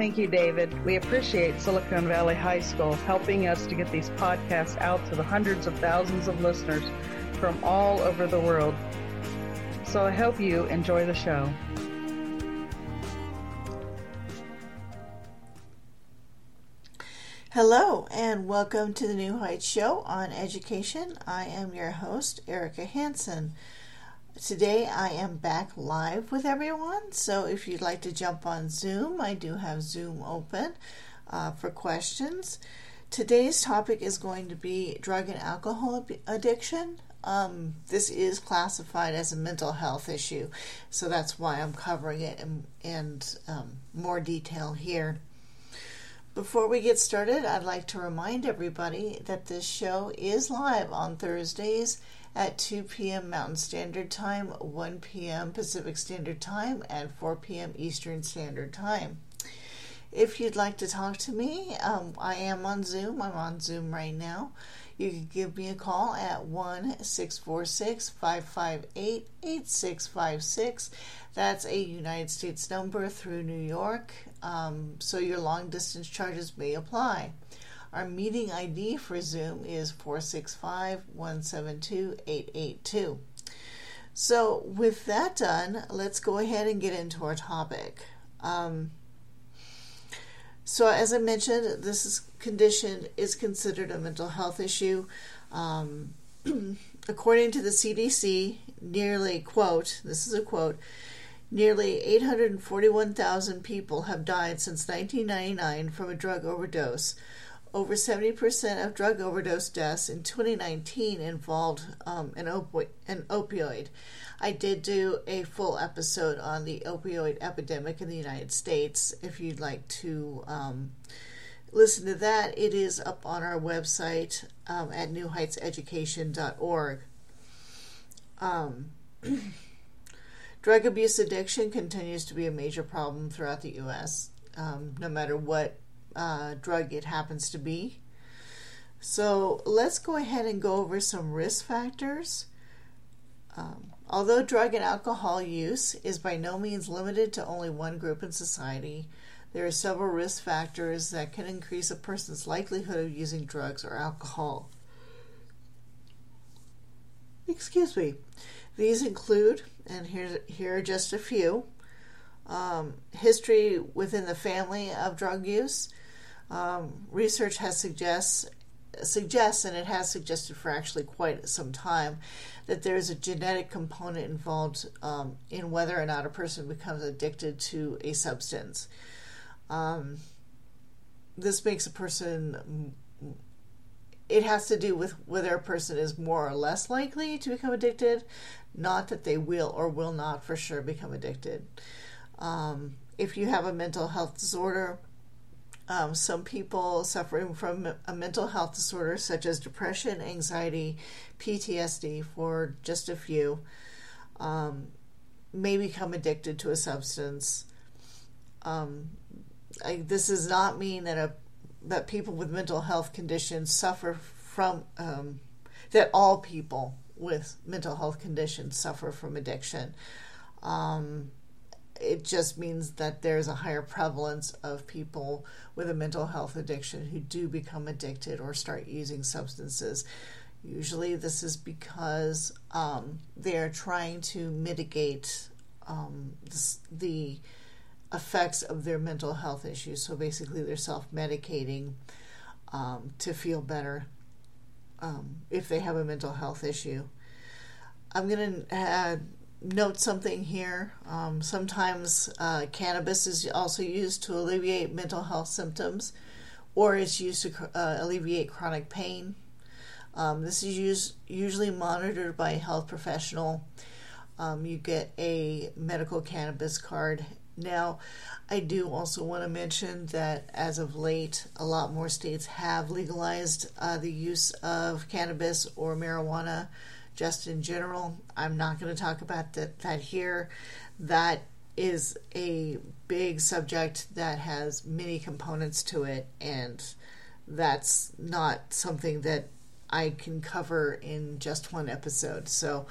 Thank you, David. We appreciate Silicon Valley High School helping us to get these podcasts out to the hundreds of thousands of listeners from all over the world. So I hope you enjoy the show. Hello, and welcome to the New Heights Show on Education. I am your host, Erika Hanson. Today I am back live with everyone, so if you'd like to jump on Zoom, I do have Zoom open uh, for questions. Today's topic is going to be drug and alcohol addiction. Um, this is classified as a mental health issue, so that's why I'm covering it in, in um, more detail here. Before we get started, I'd like to remind everybody that this show is live on Thursdays at 2 p.m. Mountain Standard Time, 1 p.m. Pacific Standard Time, and 4 p.m. Eastern Standard Time. If you'd like to talk to me, um, I am on Zoom. I'm on Zoom right now. You can give me a call at 1 646 558 8656. That's a United States number through New York um, so your long distance charges may apply. Our meeting ID for Zoom is 465 172 882. So, with that done, let's go ahead and get into our topic. Um, so, as I mentioned, this is, condition is considered a mental health issue. Um, according to the CDC, nearly, quote, this is a quote, Nearly 841,000 people have died since 1999 from a drug overdose. Over 70% of drug overdose deaths in 2019 involved um, an, opi- an opioid. I did do a full episode on the opioid epidemic in the United States. If you'd like to um, listen to that, it is up on our website um, at newheightseducation.org. Um, Drug abuse addiction continues to be a major problem throughout the U.S., um, no matter what uh, drug it happens to be. So let's go ahead and go over some risk factors. Um, although drug and alcohol use is by no means limited to only one group in society, there are several risk factors that can increase a person's likelihood of using drugs or alcohol. Excuse me. These include, and here, here are just a few um, history within the family of drug use. Um, research has suggests suggests, and it has suggested for actually quite some time, that there's a genetic component involved um, in whether or not a person becomes addicted to a substance. Um, this makes a person it has to do with whether a person is more or less likely to become addicted, not that they will or will not for sure become addicted. Um, if you have a mental health disorder, um, some people suffering from a mental health disorder, such as depression, anxiety, PTSD, for just a few, um, may become addicted to a substance. Um, I, this does not mean that a that people with mental health conditions suffer from um, that all people with mental health conditions suffer from addiction. Um, it just means that there's a higher prevalence of people with a mental health addiction who do become addicted or start using substances. Usually, this is because um, they are trying to mitigate um, the effects of their mental health issues. So basically, they're self medicating um, to feel better um, if they have a mental health issue. I'm going to uh, note something here. Um, sometimes uh, cannabis is also used to alleviate mental health symptoms or it's used to uh, alleviate chronic pain. Um, this is used, usually monitored by a health professional. Um, you get a medical cannabis card. Now, I do also want to mention that as of late, a lot more states have legalized uh, the use of cannabis or marijuana just in general. I'm not going to talk about that, that here. That is a big subject that has many components to it, and that's not something that I can cover in just one episode. So,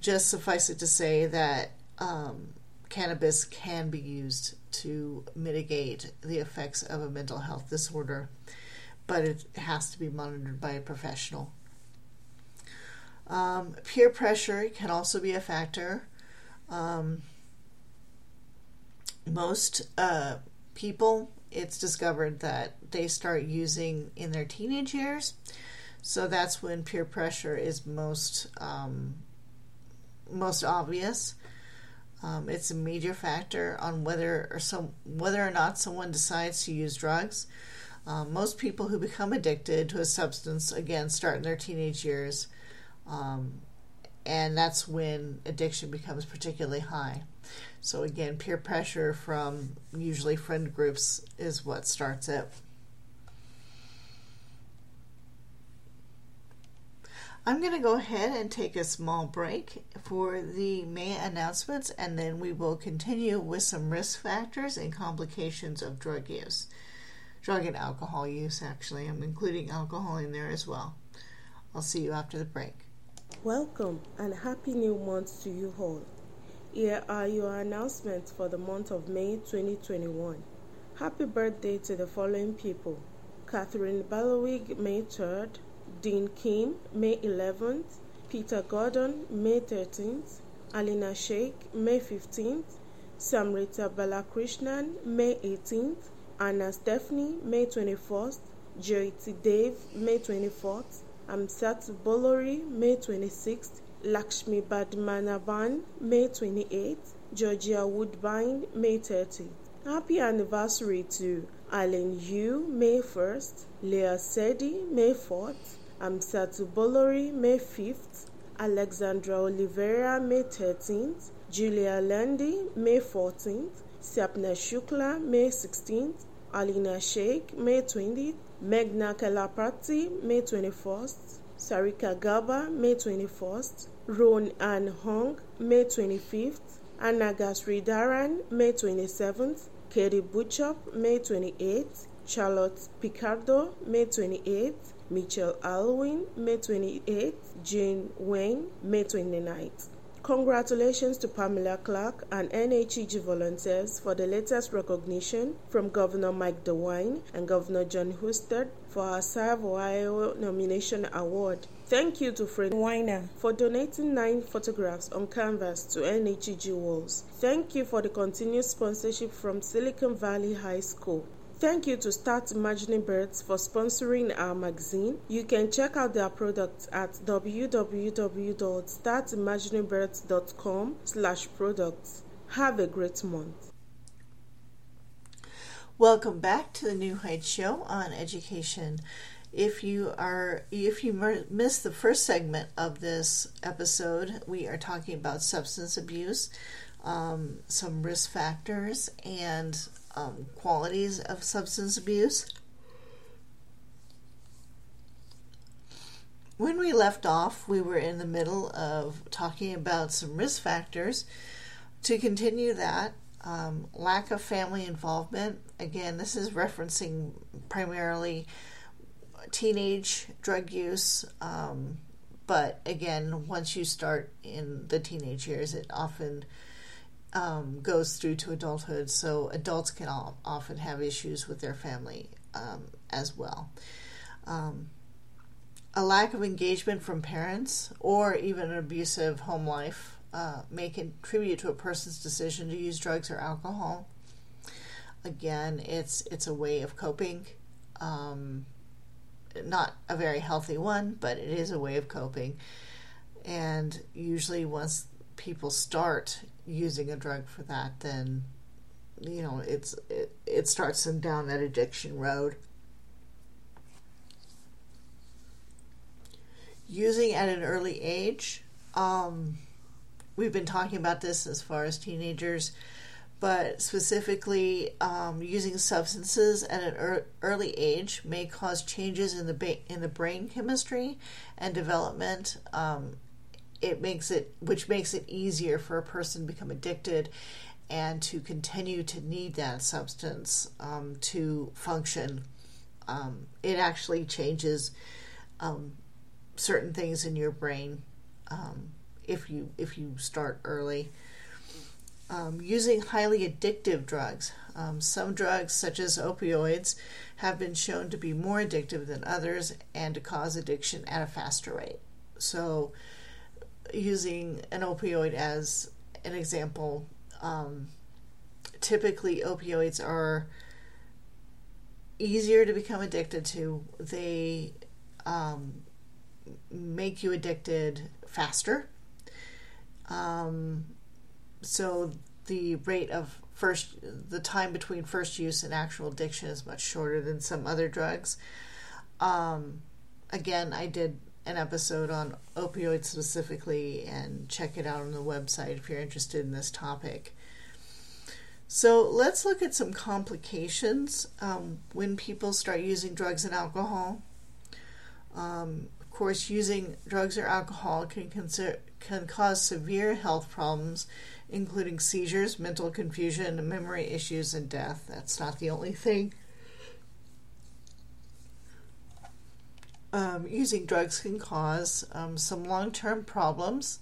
just suffice it to say that um, cannabis can be used to mitigate the effects of a mental health disorder, but it has to be monitored by a professional. Um, peer pressure can also be a factor. Um, most uh, people, it's discovered that they start using in their teenage years. So that's when peer pressure is most um, most obvious. Um, it's a major factor on whether or some whether or not someone decides to use drugs. Um, most people who become addicted to a substance again start in their teenage years, um, and that's when addiction becomes particularly high. So again, peer pressure from usually friend groups is what starts it. I'm going to go ahead and take a small break for the May announcements, and then we will continue with some risk factors and complications of drug use. Drug and alcohol use, actually. I'm including alcohol in there as well. I'll see you after the break. Welcome and happy new month to you all. Here are your announcements for the month of May 2021. Happy birthday to the following people. Catherine Ballowig, May 3rd, Dean Kim, May 11th, Peter Gordon, May 13th, Alina Sheikh, May 15th, Samrita Balakrishnan, May 18th, Anna Stephanie, May 21st, Joyiti Dave, May 24th, Amsat Bolori, May 26th, Lakshmi Badmanaban, May 28th, Georgia Woodbine, May 30th. Happy anniversary to Alan Yu, May 1st, Leah Sedi, May 4th, Amsatu Bolori, May 5th, Alexandra Oliveira, May 13th, Julia Landy, May 14th, Sapna Shukla, May 16th, Alina Sheikh, May 20th, Meghna Kalapati, May 21st, Sarika Gaba, May 21st, Ron Ann Hong, May 25th, Anaga Sridharan, May 27th, Katie Butchop, May 28th, Charlotte Picardo, May 28th, Mitchell Alwyn, May 28th, Jane Wayne, May 29th. Congratulations to Pamela Clark and NHEG volunteers for the latest recognition from Governor Mike DeWine and Governor Jon Husted for our Serve Ohio Nomination Award. Thank you to Fred Weiner for donating nine photographs on canvas to NHEG walls. Thank you for the continued sponsorship from Silicon Valley High School. Thank you to Start Imagining Birds for sponsoring our magazine. You can check out their products at www.startimaginingbirds.com slash products. Have a great month. Welcome back to the New Heights Show on education. If you are if you missed the first segment of this episode, we are talking about substance abuse, um, some risk factors, and um, qualities of substance abuse. When we left off, we were in the middle of talking about some risk factors. To continue that, um, lack of family involvement. Again, this is referencing primarily teenage drug use. Um, but again, once you start in the teenage years, it often um, goes through to adulthood, so adults can all, often have issues with their family um, as well. Um, a lack of engagement from parents or even an abusive home life uh, may contribute to a person's decision to use drugs or alcohol. Again, it's it's a way of coping, um, not a very healthy one, but it is a way of coping. And usually, once people start using a drug for that, then you know it's it, it starts them down that addiction road. Using at an early age. Um, we've been talking about this as far as teenagers, but specifically um, using substances at an er- early age may cause changes in the ba- in the brain chemistry and development. Um, it makes it which makes it easier for a person to become addicted and to continue to need that substance um, to function. Um, it actually changes um, certain things in your brain um, if you if you start early. Um, using highly addictive drugs. Um, some drugs, such as opioids, have been shown to be more addictive than others and to cause addiction at a faster rate. So, using an opioid as an example, um, typically opioids are easier to become addicted to. They um, make you addicted faster um, so the rate of first, the time between first use and actual addiction is much shorter than some other drugs. Um, again, I did an episode on opioids specifically, and check it out on the website if you're interested in this topic. So let's look at some complications um, when people start using drugs and alcohol. Um, of course, using drugs or alcohol can consider, can cause severe health problems, including seizures, mental confusion, memory issues, and death. That's not the only thing. Um, using drugs can cause um, some long term problems,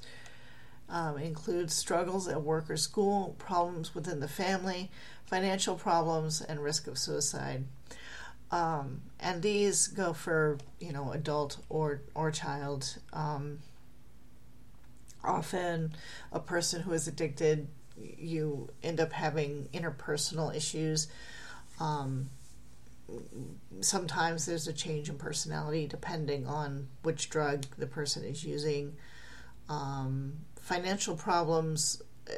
um, include struggles at work or school, problems within the family, financial problems, and risk of suicide. Um, and these go for you know adult or or child. Um, often a person who is addicted, you end up having interpersonal issues. Um, sometimes there's a change in personality depending on which drug the person is using. Um, financial problems, uh,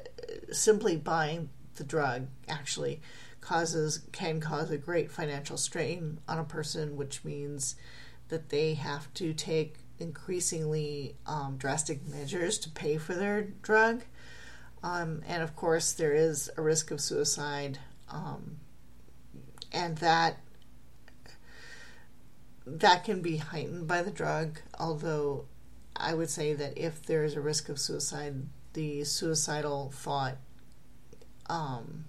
simply buying the drug actually causes can cause a great financial strain on a person, which means that they have to take increasingly um, drastic measures to pay for their drug. Um, and of course, there is a risk of suicide, um, and that that can be heightened by the drug. Although, I would say that if there is a risk of suicide, the suicidal thought um,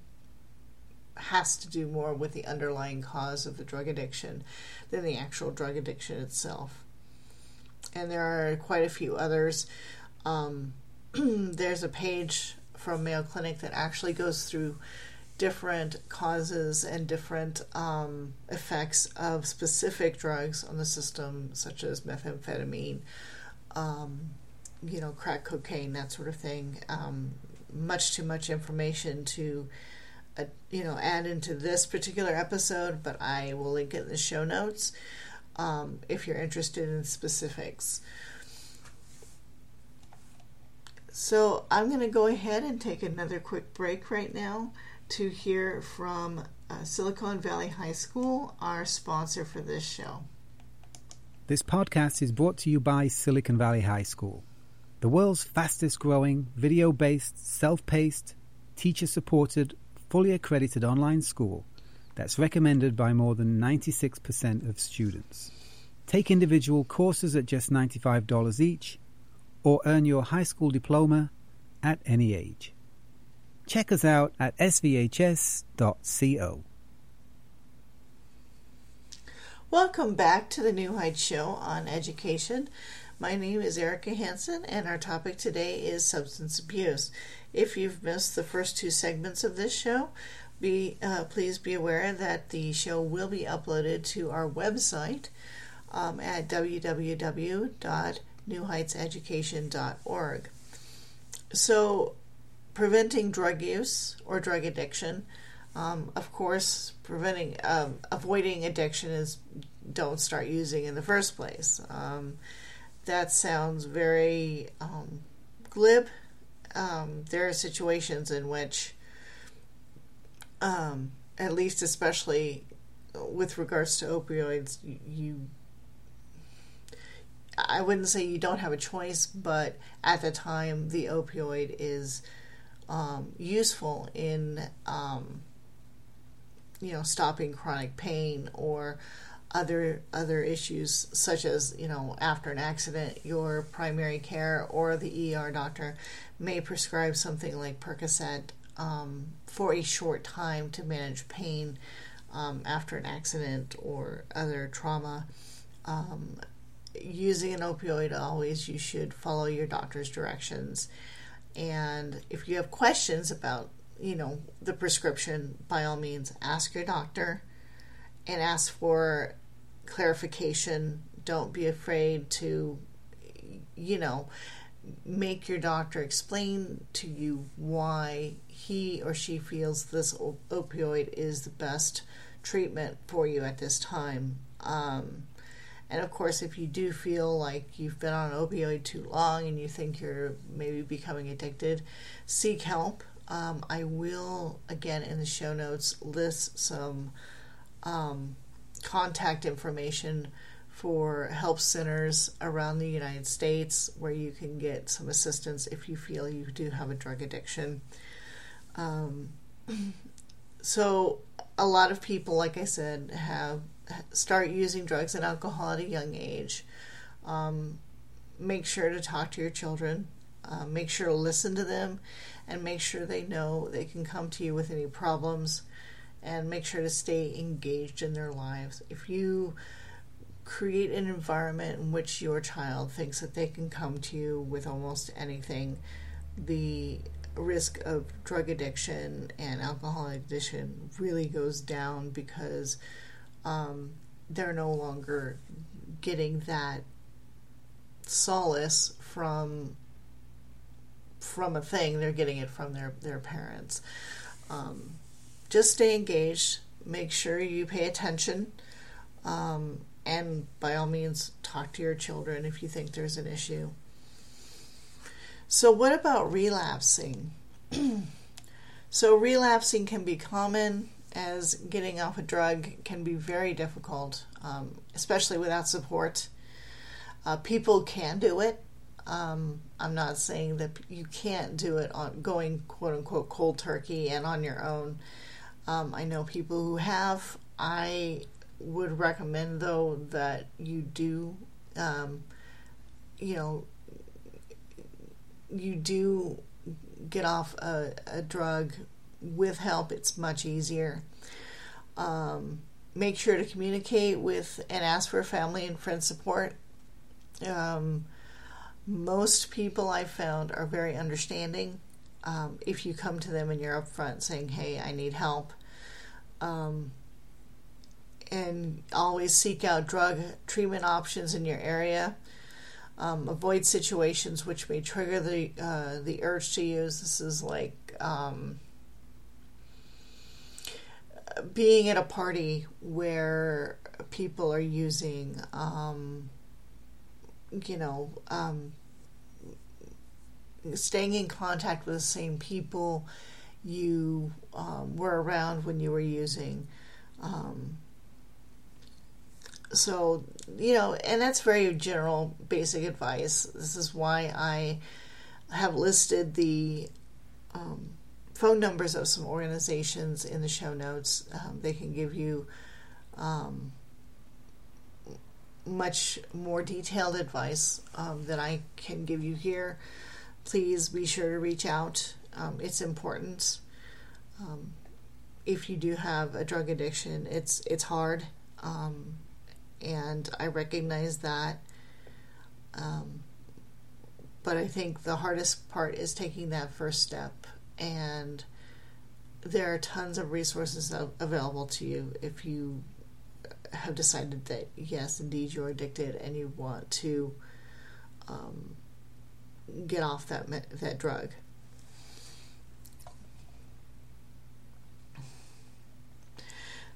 has to do more with the underlying cause of the drug addiction than the actual drug addiction itself and there are quite a few others. Um, there's a page from Mayo Clinic that actually goes through different causes and different um, effects of specific drugs on the system, such as methamphetamine, um, you know, crack cocaine, that sort of thing. Um, much too much information to, uh, you know, add into this particular episode, but I will link it in the show notes um, if you're interested in specifics. So I'm going to go ahead and take another quick break right now to hear from uh, Silicon Valley High School, our sponsor for this show. This podcast is brought to you by Silicon Valley High School, the world's fastest growing, video based, self paced, teacher supported, fully accredited online school that's recommended by more than 96% of students. Take individual courses at just $95 each, or earn your high school diploma at any age. Check us out at svhs.co. Welcome back to the New Heights Show on education. My name is Erika Hanson, and our topic today is substance abuse. If you've missed the first two segments of this show, be uh, please be aware that the show will be uploaded to our website. um, at www.newheightseducation.org. So, preventing drug use or drug addiction. Um, of course, preventing, um, avoiding addiction is don't start using in the first place. Um, that sounds very um, glib. Um, there are situations in which, um, at least especially with regards to opioids, you I wouldn't say you don't have a choice, but at the time, the opioid is um, useful in, um, you know, stopping chronic pain or other other issues such as you know after an accident your primary care or the ER doctor may prescribe something like Percocet um, for a short time to manage pain um, after an accident or other trauma um, using an opioid, always you should follow your doctor's directions. And if you have questions about, you know, the prescription, by all means, ask your doctor and ask for clarification. Don't be afraid to, you know, make your doctor explain to you why he or she feels this opioid is the best treatment for you at this time. Um, and of course, if you do feel like you've been on an opioid too long and you think you're maybe becoming addicted, seek help. Um, I will, again, in the show notes, list some um, contact information for help centers around the United States where you can get some assistance if you feel you do have a drug addiction. Um, so, a lot of people, like I said, have start using drugs and alcohol at a young age. Um, make sure to talk to your children. Uh, make sure to listen to them and make sure they know they can come to you with any problems and make sure to stay engaged in their lives. If you create an environment in which your child thinks that they can come to you with almost anything, the risk of drug addiction and alcohol addiction really goes down because um, they're no longer getting that solace from from a thing. They're getting it from their their parents. Um, just stay engaged. Make sure you pay attention. Um, and by all means talk to your children if you think there's an issue. So what about relapsing? So relapsing can be common as getting off a drug can be very difficult, um, especially without support. Uh, people can do it. Um, I'm not saying that you can't do it on going quote unquote cold turkey and on your own. Um, I know people who have. I would recommend though that you do, um, you know, you do get off a, a drug with help, it's much easier. Um, make sure to communicate with and ask for family and friend support. Um, most people I've found are very understanding. Um, if you come to them and you're upfront saying, "Hey, I need help," um, and always seek out drug treatment options in your area. Um, avoid situations which may trigger the uh, the urge to use. This is like um, being at a party where people are using, um, you know, um, staying in contact with the same people you um, were around when you were using. Um, so, you know, and that's very general, basic advice. This is why I have listed the um, phone numbers of some organizations in the show notes. Um, they can give you um, much more detailed advice um, than I can give you here. Please be sure to reach out. Um, it's important. Um, if you do have a drug addiction, it's it's hard, um, and I recognize that. but I think the hardest part is taking that first step and there are tons of resources available to you if you have decided that yes, indeed, you're addicted and you want to um, get off that that drug.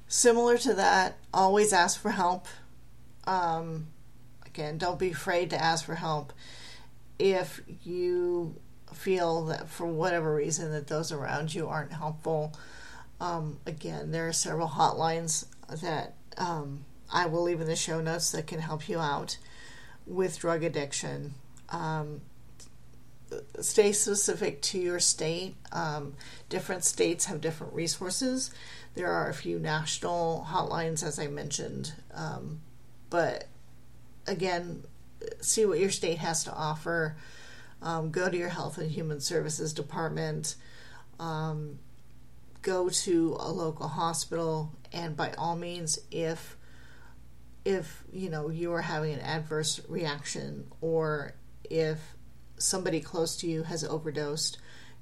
Similar to that, always ask for help. Um, again, don't be afraid to ask for help if you feel that for whatever reason that those around you aren't helpful. Um, again, there are several hotlines that um, I will leave in the show notes that can help you out with drug addiction. Um, stay specific to your state. Um, different states have different resources. There are a few national hotlines, as I mentioned, um, but again, see what your state has to offer. Um, go to your Health and Human Services Department. Um, go to a local hospital, and by all means, if if you know you are having an adverse reaction or if somebody close to you has overdosed,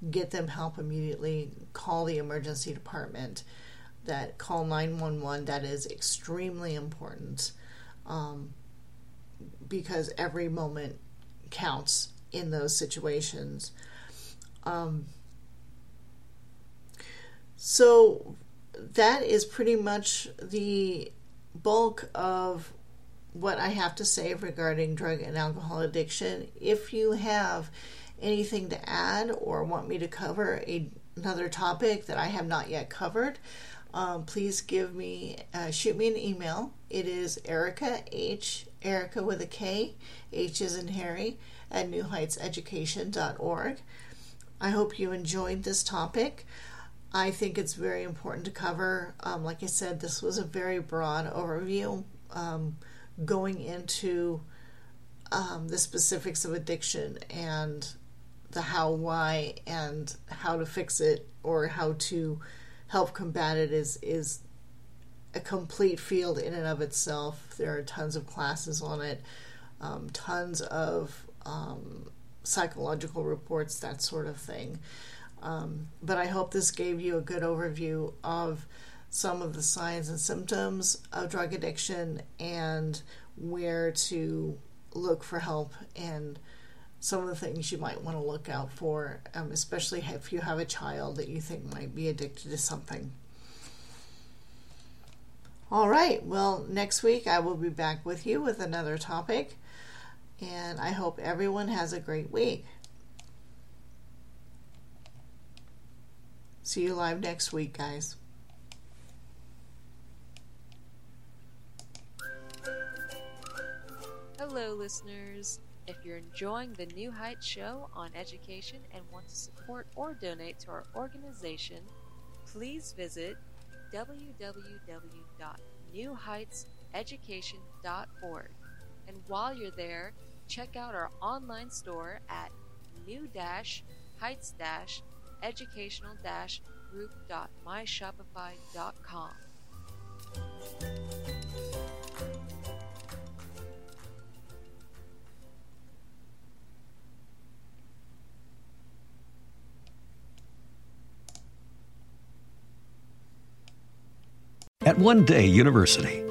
get them help immediately. Call the emergency department. That call 911. That is extremely important um, because every moment counts in those situations. Um, so that is pretty much the bulk of what I have to say regarding drug and alcohol addiction. If you have anything to add or want me to cover a, another topic that I have not yet covered, um, please give me uh, shoot me an email. It is Erika H Erika with a K H is in Harry at newheightseducation.org. I hope you enjoyed this topic. I think it's very important to cover. Um, like I said, this was a very broad overview. Um, going into um, the specifics of addiction and the how, why, and how to fix it or how to help combat it is is a complete field in and of itself. There are tons of classes on it, um, tons of um, psychological reports, that sort of thing. Um, but I hope this gave you a good overview of some of the signs and symptoms of drug addiction and where to look for help and some of the things you might want to look out for, um, especially if you have a child that you think might be addicted to something. All right, well, next week I will be back with you with another topic, and I hope everyone has a great week. See you live next week, guys. Hello, listeners. If you're enjoying the New Heights show on education and want to support or donate to our organization, please visit www.newheightseducation.org. And while you're there, check out our online store at new-heights-educational-group.myshopify.com. At One Day University,